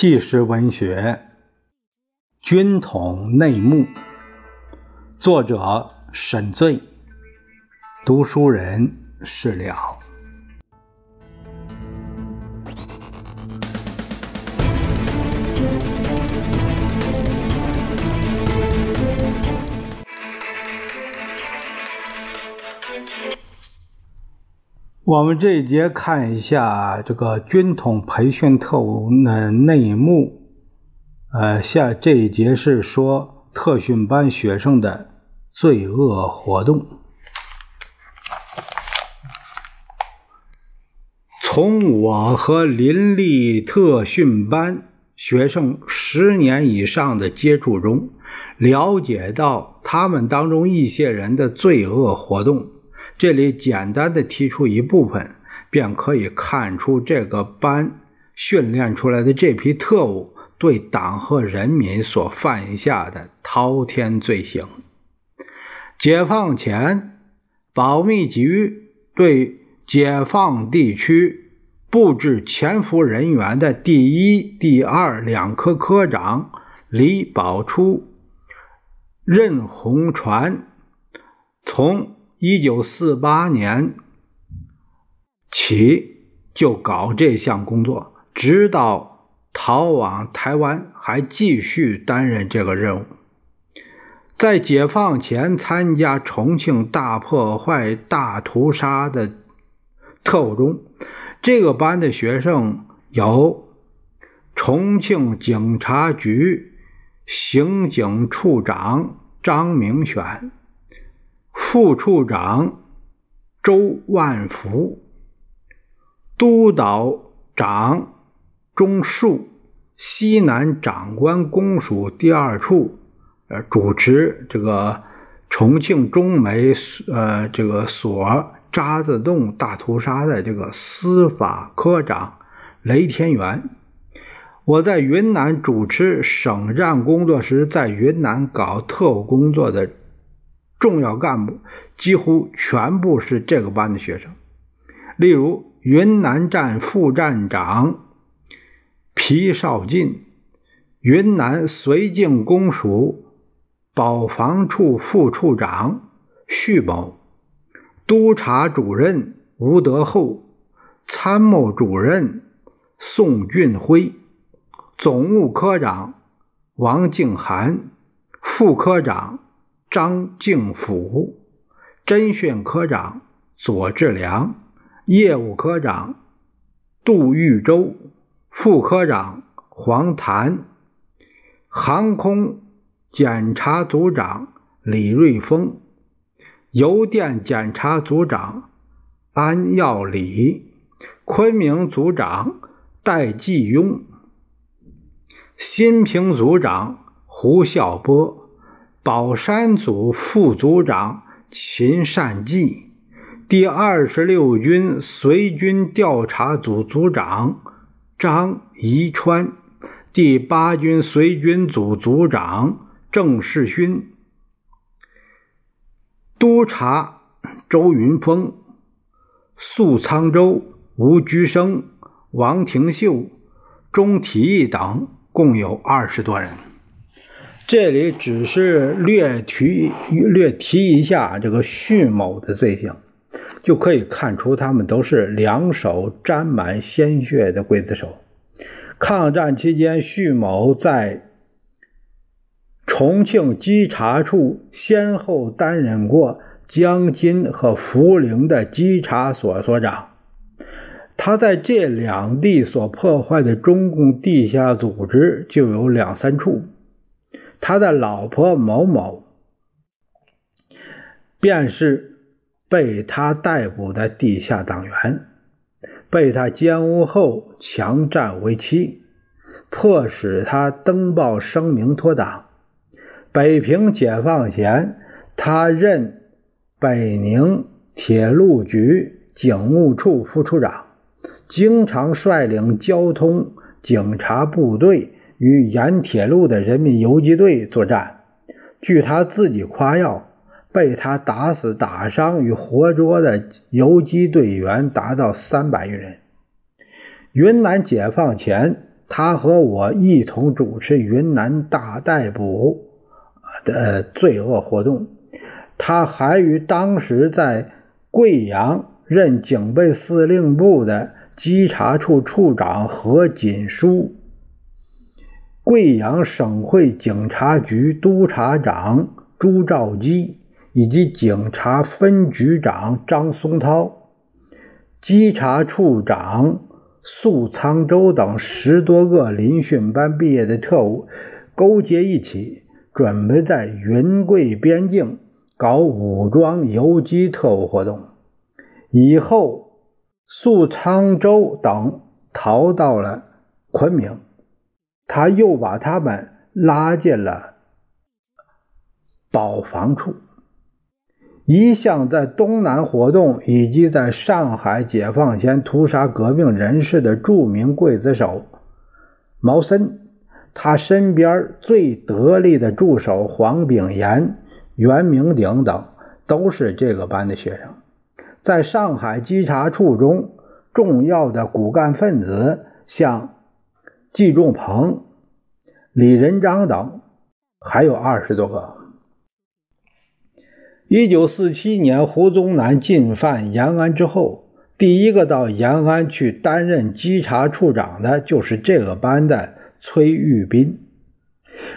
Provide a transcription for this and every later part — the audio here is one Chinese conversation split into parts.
纪实文学《军统内幕》，作者沈醉，读书人事了。我们这一节看一下这个军统培训特务的内幕。呃，下这一节是说特训班学生的罪恶活动。从我和林立特训班学生十年以上的接触中，了解到他们当中一些人的罪恶活动。这里简单的提出一部分，便可以看出这个班训练出来的这批特务对党和人民所犯下的滔天罪行。解放前，保密局对解放地区布置潜伏人员的第一、第二两科科长李宝初、任洪传从。一九四八年起就搞这项工作，直到逃往台湾，还继续担任这个任务。在解放前参加重庆大破坏、大屠杀的特务中，这个班的学生有重庆警察局刑警处长张明选。副处长周万福，督导长钟树，西南长官公署第二处，呃，主持这个重庆中煤呃这个所渣滓洞大屠杀的这个司法科长雷天元。我在云南主持省战工作时，在云南搞特务工作的。重要干部几乎全部是这个班的学生，例如云南站副站长皮绍进，云南绥靖公署保防处副处长徐某，督察主任吴德厚，参谋主任宋俊辉，总务科长王静涵，副科长。张敬甫，侦讯科长左志良，业务科长杜玉洲，副科长黄谭，航空检查组长李瑞峰，邮电检查组长安耀礼，昆明组长戴继庸，新平组长胡孝波。宝山组副组长秦善济，第二十六军随军调查组组长张宜川，第八军随军组组长郑世勋，督察周云峰、宿沧州吴居生、王廷秀、钟体义等，共有二十多人。这里只是略提略提一下这个徐某的罪行，就可以看出他们都是两手沾满鲜血的刽子手。抗战期间，徐某在重庆稽查处先后担任过江津和涪陵的稽查所所长。他在这两地所破坏的中共地下组织就有两三处。他的老婆某某，便是被他逮捕的地下党员，被他奸污后强占为妻，迫使他登报声明脱党。北平解放前，他任北宁铁路局警务处副处长，经常率领交通警察部队。与沿铁路的人民游击队作战，据他自己夸耀，被他打死、打伤与活捉的游击队员达到三百余人。云南解放前，他和我一同主持云南大逮捕的罪恶活动。他还与当时在贵阳任警备司令部的稽查处处长何锦书、贵阳省会警察局督察长朱兆基以及警察分局长张松涛、稽查处长粟沧州等十多个临训班毕业的特务勾结一起，准备在云贵边境。搞武装游击特务活动，以后粟沧州等逃到了昆明，他又把他们拉进了保防处。一向在东南活动以及在上海解放前屠杀革命人士的著名刽子手毛森，他身边最得力的助手黄炳炎。袁明鼎等都是这个班的学生，在上海稽查处中，重要的骨干分子像季仲鹏、李仁章等，还有二十多个。一九四七年，胡宗南进犯延安之后，第一个到延安去担任稽查处长的就是这个班的崔玉斌，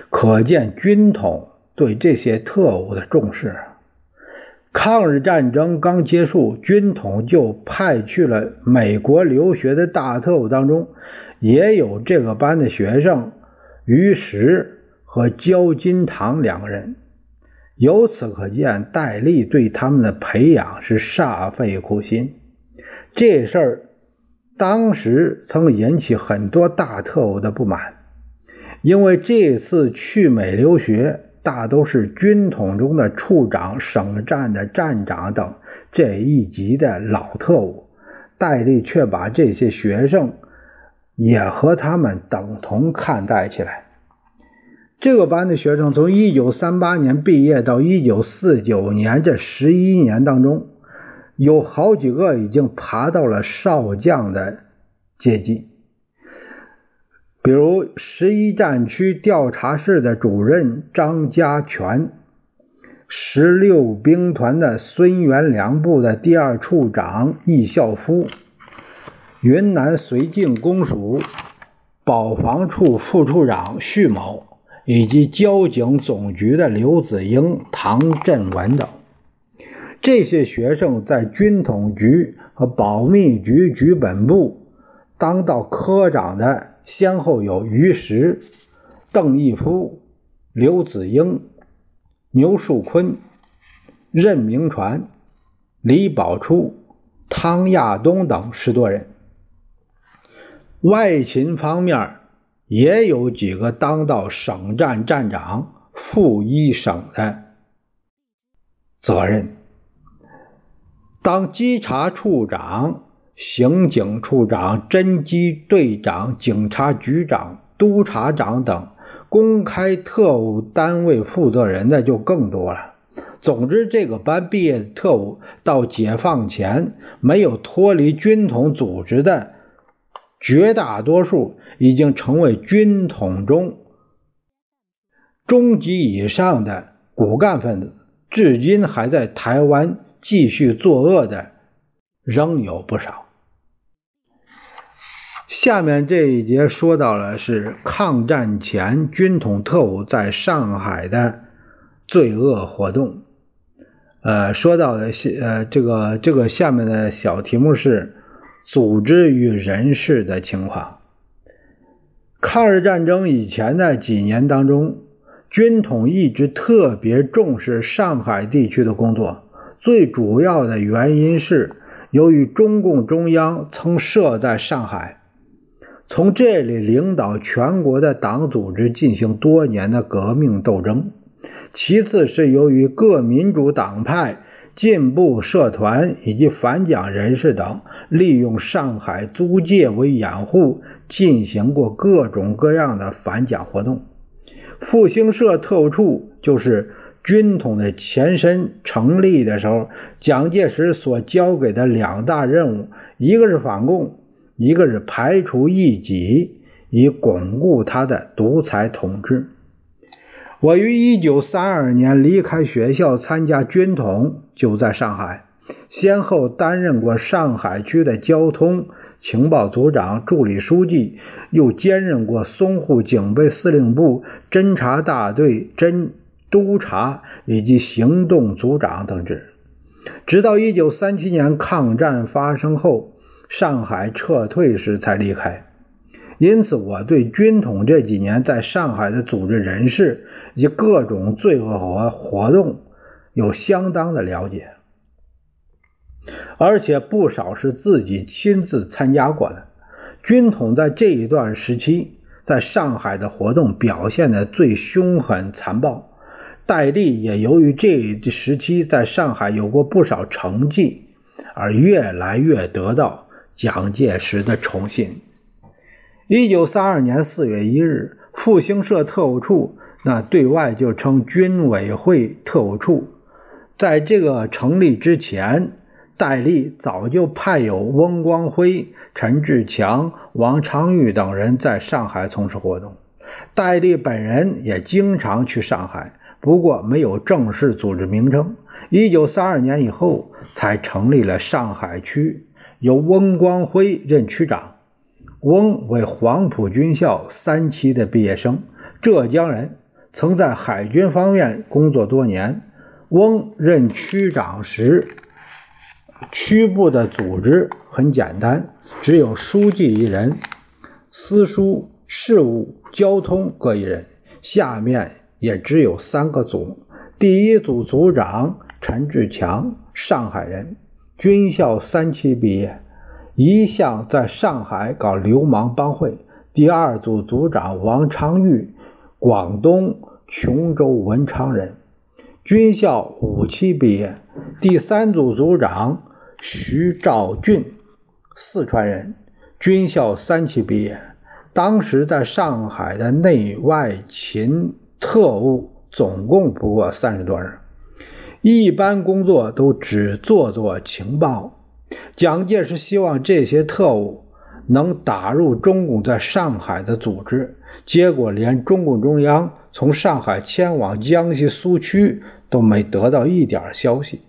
可见军统。对这些特务的重视。抗日战争刚结束，军统就派去了美国留学的大特务当中，也有这个班的学生于石和焦金堂两个人。由此可见，戴笠对他们的培养是煞费苦心。这事儿当时曾引起很多大特务的不满，因为这次去美留学。大都是军统中的处长、省站的站长等这一级的老特务，戴笠却把这些学生也和他们等同看待起来。这个班的学生从1938年毕业到1949年这十一年当中，有好几个已经爬到了少将的阶级。比如十一战区调查室的主任张家全，十六兵团的孙元良部的第二处长易孝夫，云南绥靖公署保防处副处长徐某，以及交警总局的刘子英、唐振文等，这些学生在军统局和保密局局本部当到科长的。先后有于石、邓义夫、刘子英、牛树坤、任明传、李宝初、汤亚东等十多人。外勤方面也有几个当到省站站长、副一省的责任，当稽查处长。刑警处长、侦缉队长、警察局长、督察长等公开特务单位负责人的就更多了。总之，这个班毕业的特务到解放前没有脱离军统组织的绝大多数，已经成为军统中中级以上的骨干分子。至今还在台湾继续作恶的，仍有不少。下面这一节说到了是抗战前军统特务在上海的罪恶活动。呃，说到的呃这个这个下面的小题目是组织与人事的情况。抗日战争以前的几年当中，军统一直特别重视上海地区的工作，最主要的原因是由于中共中央曾设在上海。从这里领导全国的党组织进行多年的革命斗争。其次是由于各民主党派、进步社团以及反蒋人士等利用上海租界为掩护，进行过各种各样的反蒋活动。复兴社特务处就是军统的前身。成立的时候，蒋介石所交给的两大任务，一个是反共。一个是排除异己，以巩固他的独裁统治。我于一九三二年离开学校参加军统，就在上海，先后担任过上海区的交通情报组长、助理书记，又兼任过淞沪警备司令部侦察大队侦督察以及行动组长等职。直到一九三七年抗战发生后，上海撤退时才离开。因此，我对军统这几年在上海的组织人事。以及各种罪恶活活动有相当的了解，而且不少是自己亲自参加过的。军统在这一段时期在上海的活动表现的最凶狠残暴。戴笠也由于这一时期在上海有过不少成绩，而越来越得到蒋介石的宠信。一九三二年四月一日，复兴社特务处。那对外就称军委会特务处，在这个成立之前，戴笠早就派有翁光辉、陈志强、王昌玉等人在上海从事活动。戴笠本人也经常去上海，不过没有正式组织名称。一九三二年以后，才成立了上海区，由翁光辉任区长。翁为黄埔军校三期的毕业生，浙江人。曾在海军方面工作多年。翁任区长时，区部的组织很简单，只有书记一人，司书、事务、交通各一人，下面也只有三个组。第一组组长陈志强，上海人，军校三期毕业，一向在上海搞流氓帮会。第二组组长王昌玉。广东琼州文昌人，军校五期毕业。第三组组长徐兆俊，四川人，军校三期毕业。当时在上海的内外勤特务总共不过三十多人，一般工作都只做做情报。蒋介石希望这些特务能打入中共在上海的组织。结果连中共中央从上海迁往江西苏区都没得到一点消息。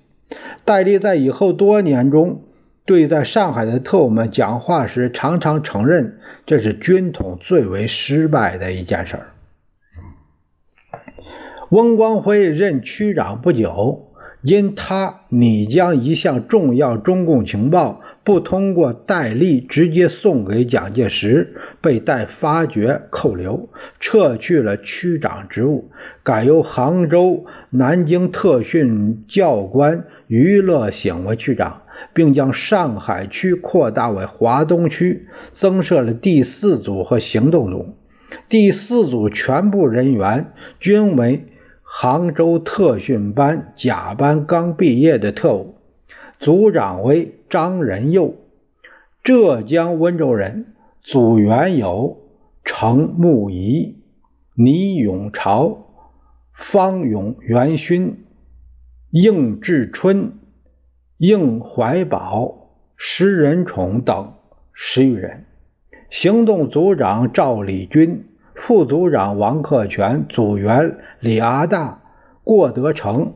戴笠在以后多年中对在上海的特务们讲话时，常常承认这是军统最为失败的一件事儿。翁光辉任区长不久，因他拟将一项重要中共情报。不通过戴笠直接送给蒋介石，被待发掘扣留，撤去了区长职务，改由杭州、南京特训教官于乐醒为区长，并将上海区扩大为华东区，增设了第四组和行动组。第四组全部人员均为杭州特训班甲班刚毕业的特务。组长为张仁佑，浙江温州人。组员有程木仪、倪永朝、方永元勋、应志春、应怀宝、石仁宠等十余人。行动组长赵礼军，副组长王克全，组员李阿大、郭德成。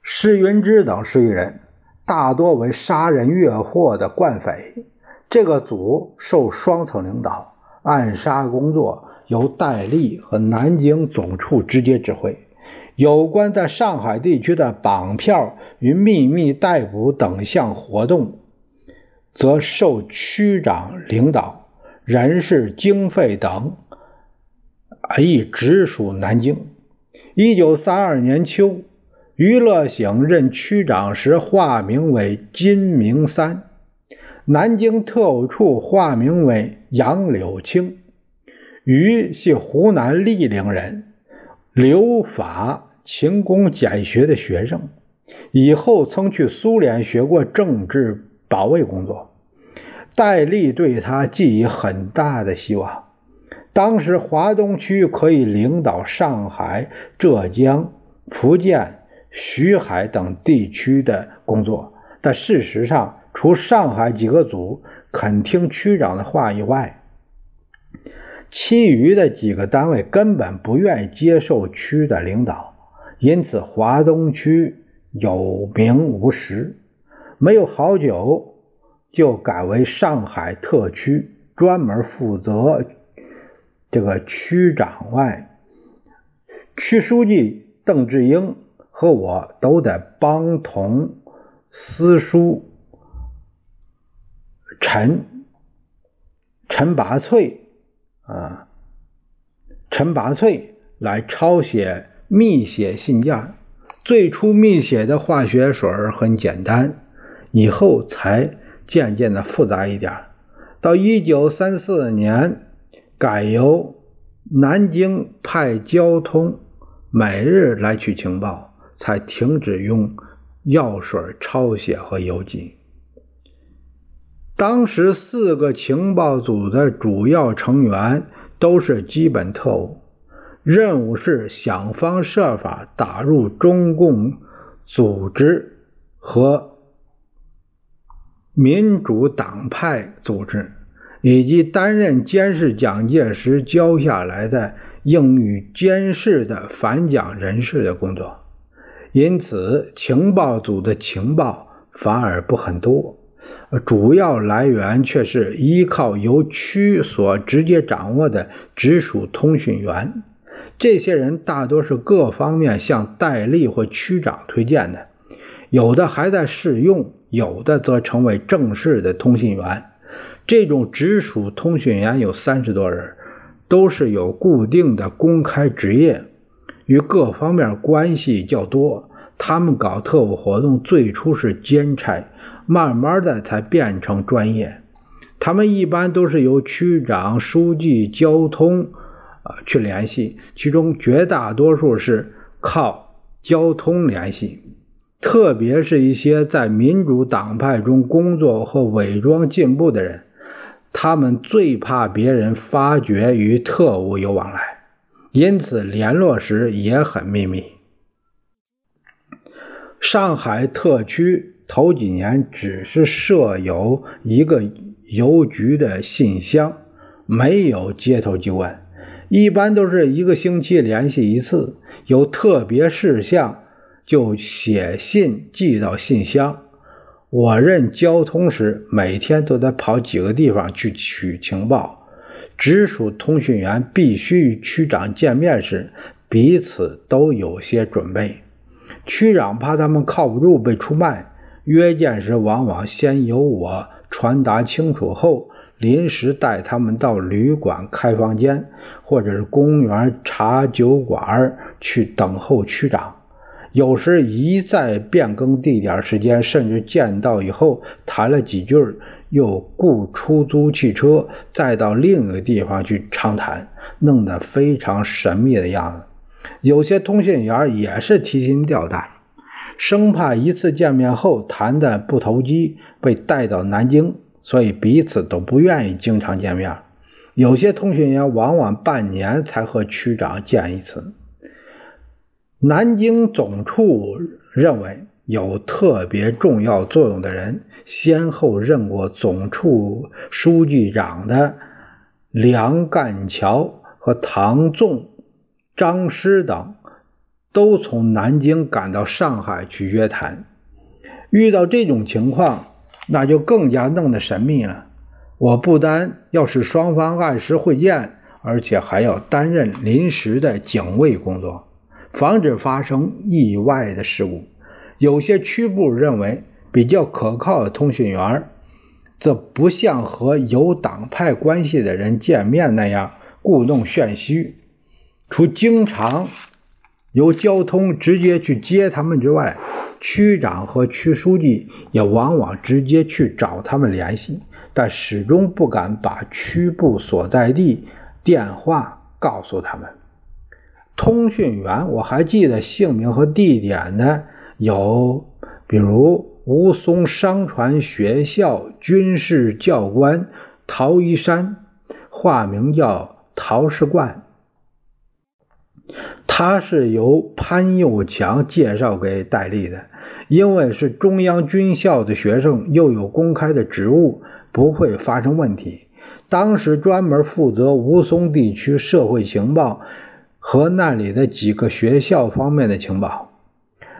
施云芝等十余人，大多为杀人越货的惯匪。这个组受双层领导，暗杀工作由戴笠和南京总处直接指挥。有关在上海地区的绑票与秘密逮捕等项活动，则受区长领导，人事、经费等亦直属南京。一九三二年秋。于乐醒任区长时，化名为金明三；南京特务处化名为杨柳青。于系湖南醴陵人，留法勤工俭学的学生，以后曾去苏联学过政治保卫工作。戴笠对他寄予很大的希望。当时华东区可以领导上海、浙江、福建。徐海等地区的工作，但事实上，除上海几个组肯听区长的话以外，其余的几个单位根本不愿意接受区的领导，因此华东区有名无实。没有好久，就改为上海特区，专门负责这个区长外，区书记邓志英和我都得帮同司书陈陈拔萃。啊，陈拔萃来抄写密写信件。最初密写的化学水很简单，以后才渐渐的复杂一点。到一九三四年，改由南京派交通每日来取情报，才停止用药水抄写和邮寄。当时四个情报组的主要成员都是基本特务，任务是想方设法打入中共组织和民主党派组织，以及担任监视蒋介石交下来的英语监视的反蒋人士的工作。因此，情报组的情报反而不很多。主要来源却是依靠由区所直接掌握的直属通讯员，这些人大多是各方面向戴笠或区长推荐的，有的还在试用，有的则成为正式的通讯员。这种直属通讯员有三十多人，都是有固定的公开职业，与各方面关系较多。他们搞特务活动最初是兼差。慢慢的才变成专业，他们一般都是由区长、书记、交通啊去联系，其中绝大多数是靠交通联系，特别是一些在民主党派中工作和伪装进步的人，他们最怕别人发觉与特务有往来，因此联络时也很秘密。上海特区。头几年只是设有一个邮局的信箱，没有接头就问，一般都是一个星期联系一次，有特别事项就写信寄到信箱。我任交通时，每天都得跑几个地方去取情报。直属通讯员必须与区长见面时，彼此都有些准备。区长怕他们靠不住被出卖。约见时，往往先由我传达清楚后，临时带他们到旅馆开房间，或者是公园茶酒馆去等候区长。有时一再变更地点、时间，甚至见到以后谈了几句，又雇出租汽车再到另一个地方去长谈，弄得非常神秘的样子。有些通讯员也是提心吊胆。生怕一次见面后谈的不投机，被带到南京，所以彼此都不愿意经常见面。有些通讯员往往半年才和区长见一次。南京总处认为有特别重要作用的人，先后任过总处书记长的梁干桥和唐纵、张师等。都从南京赶到上海去约谈，遇到这种情况，那就更加弄得神秘了。我不单要使双方按时会见，而且还要担任临时的警卫工作，防止发生意外的事故。有些区部认为比较可靠的通讯员，则不像和有党派关系的人见面那样故弄玄虚，除经常。由交通直接去接他们之外，区长和区书记也往往直接去找他们联系，但始终不敢把区部所在地电话告诉他们。通讯员我还记得姓名和地点的有，比如吴淞商船学校军事教官陶一山，化名叫陶世冠。他是由潘又强介绍给戴笠的，因为是中央军校的学生，又有公开的职务，不会发生问题。当时专门负责吴淞地区社会情报和那里的几个学校方面的情报。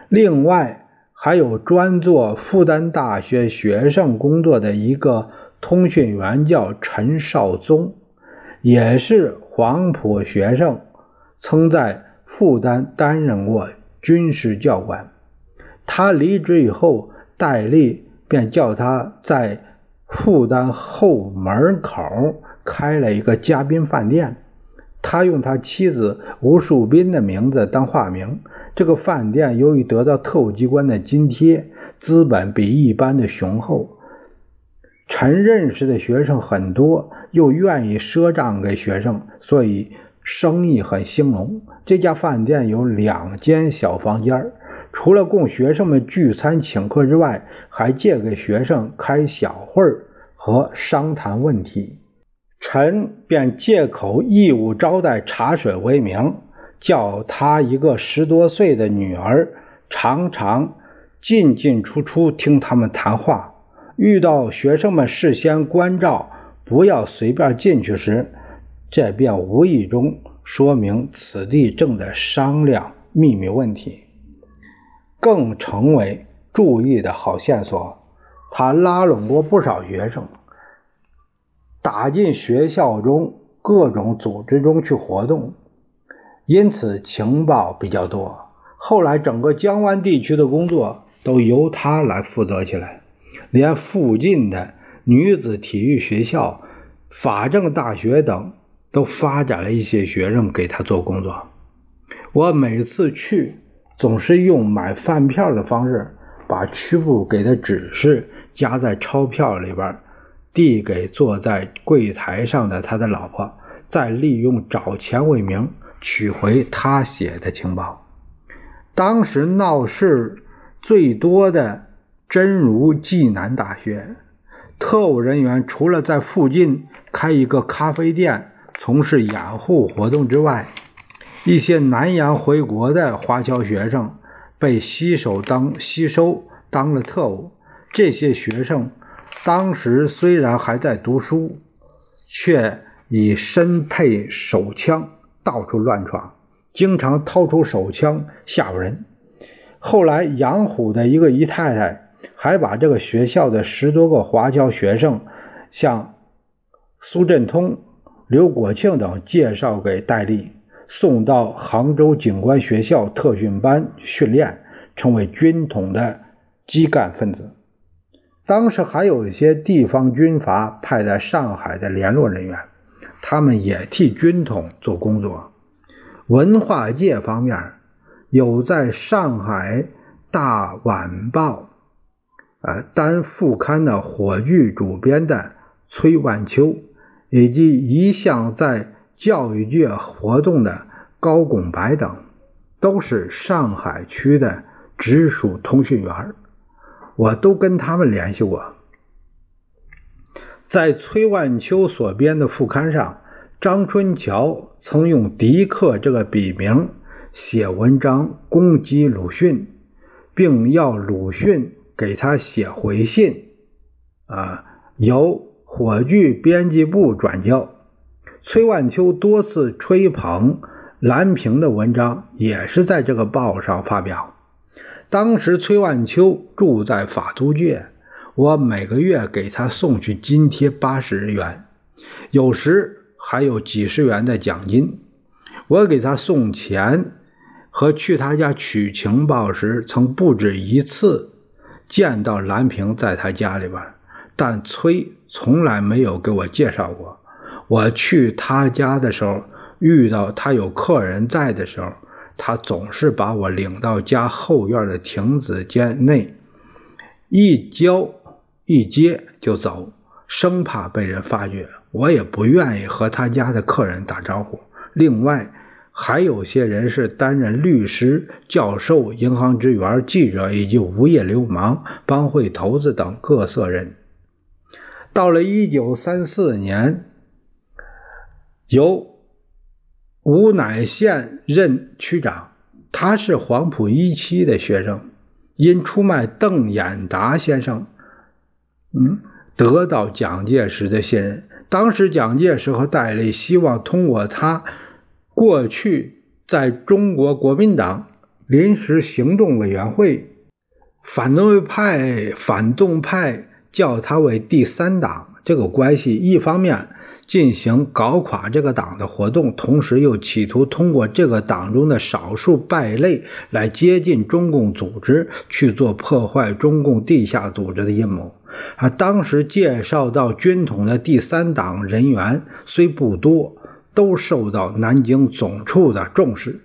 另外，还有专做复旦大学学生工作的一个通讯员，叫陈少宗，也是黄埔学生，曾在复旦担任过军事教官。他离职以后，戴笠便叫他在。复旦后门口开了一个嘉宾饭店，他用他妻子吴树斌的名字当化名。这个饭店由于得到特务机关的津贴，资本比一般的雄厚。陈认识的学生很多，又愿意赊账给学生，所以生意很兴隆。这家饭店有两间小房间除了供学生们聚餐请客之外，还借给学生开小会和商谈问题。陈便借口义务招待茶水为名，叫他一个十多岁的女儿常常进进出出听他们谈话。遇到学生们事先关照不要随便进去时，这便无意中说明此地正在商量秘密问题。更成为注意的好线索。他拉拢过不少学生，打进学校中各种组织中去活动，因此情报比较多。后来整个江湾地区的工作都由他来负责起来，连附近的女子体育学校、法政大学等都发展了一些学生给他做工作。我每次去。总是用买饭票的方式，把区部给的指示夹在钞票里边，递给坐在柜台上的他的老婆，再利用找钱为名取回他写的情报。当时闹事最多的真如济南大学，特务人员除了在附近开一个咖啡店从事掩护活动之外，一些南洋回国的华侨学生被吸收当吸收当了特务。这些学生当时虽然还在读书，却已身配手枪，到处乱闯，经常掏出手枪吓唬人。后来，杨虎的一个姨太太还把这个学校的十多个华侨学生向苏振通、刘国庆等介绍给戴笠。送到杭州警官学校特训班训练，成为军统的基干分子。当时还有一些地方军阀派在上海的联络人员，他们也替军统做工作。文化界方面，有在上海《大晚报》呃单副刊的火炬主编的崔万秋，以及一向在。教育界活动的高拱白等，都是上海区的直属通讯员，我都跟他们联系过。在崔万秋所编的副刊上，张春桥曾用迪克这个笔名写文章攻击鲁迅，并要鲁迅给他写回信，啊，由火炬编辑部转交。崔万秋多次吹捧蓝平的文章，也是在这个报上发表。当时崔万秋住在法租界，我每个月给他送去津贴八十日元，有时还有几十元的奖金。我给他送钱和去他家取情报时，曾不止一次见到蓝平在他家里边，但崔从来没有给我介绍过。我去他家的时候，遇到他有客人在的时候，他总是把我领到家后院的亭子间内，一交一接就走，生怕被人发觉。我也不愿意和他家的客人打招呼。另外，还有些人是担任律师、教授、银行职员、记者以及无业流氓、帮会头子等各色人。到了一九三四年。由吴乃宪任区长，他是黄埔一期的学生，因出卖邓演达先生，嗯，得到蒋介石的信任。当时蒋介石和戴笠希望通过他过去在中国国民党临时行动委员会反动派反动派叫他为第三党，这个关系一方面。进行搞垮这个党的活动，同时又企图通过这个党中的少数败类来接近中共组织，去做破坏中共地下组织的阴谋。啊，当时介绍到军统的第三党人员虽不多，都受到南京总处的重视。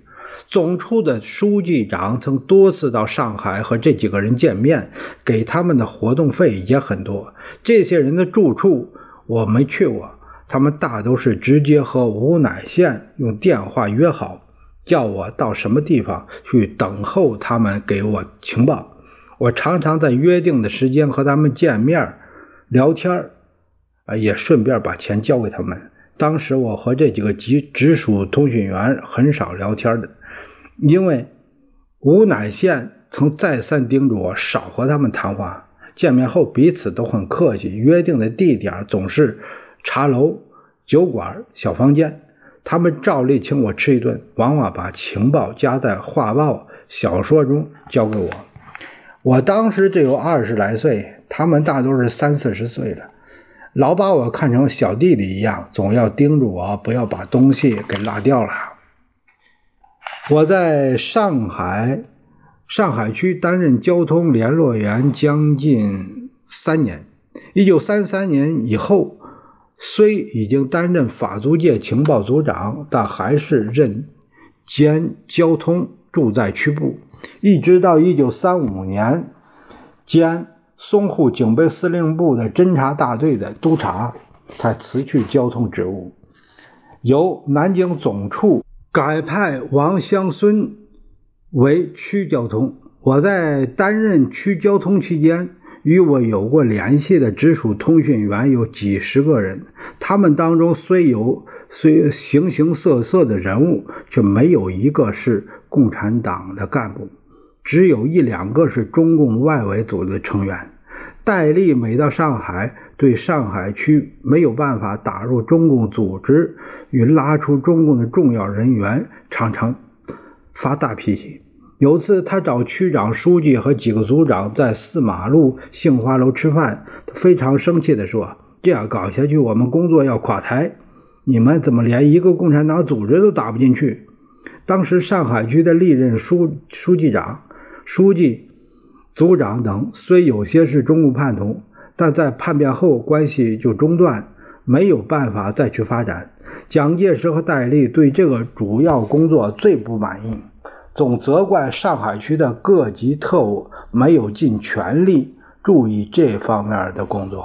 总处的书记长曾多次到上海和这几个人见面，给他们的活动费也很多。这些人的住处我没去过。他们大都是直接和吴乃宪用电话约好，叫我到什么地方去等候他们给我情报。我常常在约定的时间和他们见面聊天啊，也顺便把钱交给他们。当时我和这几个直直属通讯员很少聊天的，因为吴乃宪曾再三叮嘱我少和他们谈话。见面后彼此都很客气，约定的地点总是。茶楼、酒馆、小房间，他们照例请我吃一顿，往往把情报夹在画报、小说中交给我。我当时只有二十来岁，他们大都是三四十岁了，老把我看成小弟弟一样，总要叮嘱我不要把东西给落掉了。我在上海上海区担任交通联络员将近三年，一九三三年以后。虽已经担任法租界情报组长，但还是任兼交通驻在区部，一直到一九三五年兼淞沪警备司令部的侦察大队的督察，才辞去交通职务，由南京总处改派王湘孙为区交通。我在担任区交通期间。与我有过联系的直属通讯员有几十个人，他们当中虽有虽形形色色的人物，却没有一个是共产党的干部，只有一两个是中共外围组织成员。戴笠每到上海，对上海区没有办法打入中共组织与拉出中共的重要人员，常常发大脾气。有次，他找区长、书记和几个组长在四马路杏花楼吃饭，非常生气地说：“这样搞下去，我们工作要垮台。你们怎么连一个共产党组织都打不进去？”当时，上海区的历任书书记长、书记、组长等虽有些是中共叛徒，但在叛变后关系就中断，没有办法再去发展。蒋介石和戴笠对这个主要工作最不满意。总责怪上海区的各级特务没有尽全力注意这方面的工作。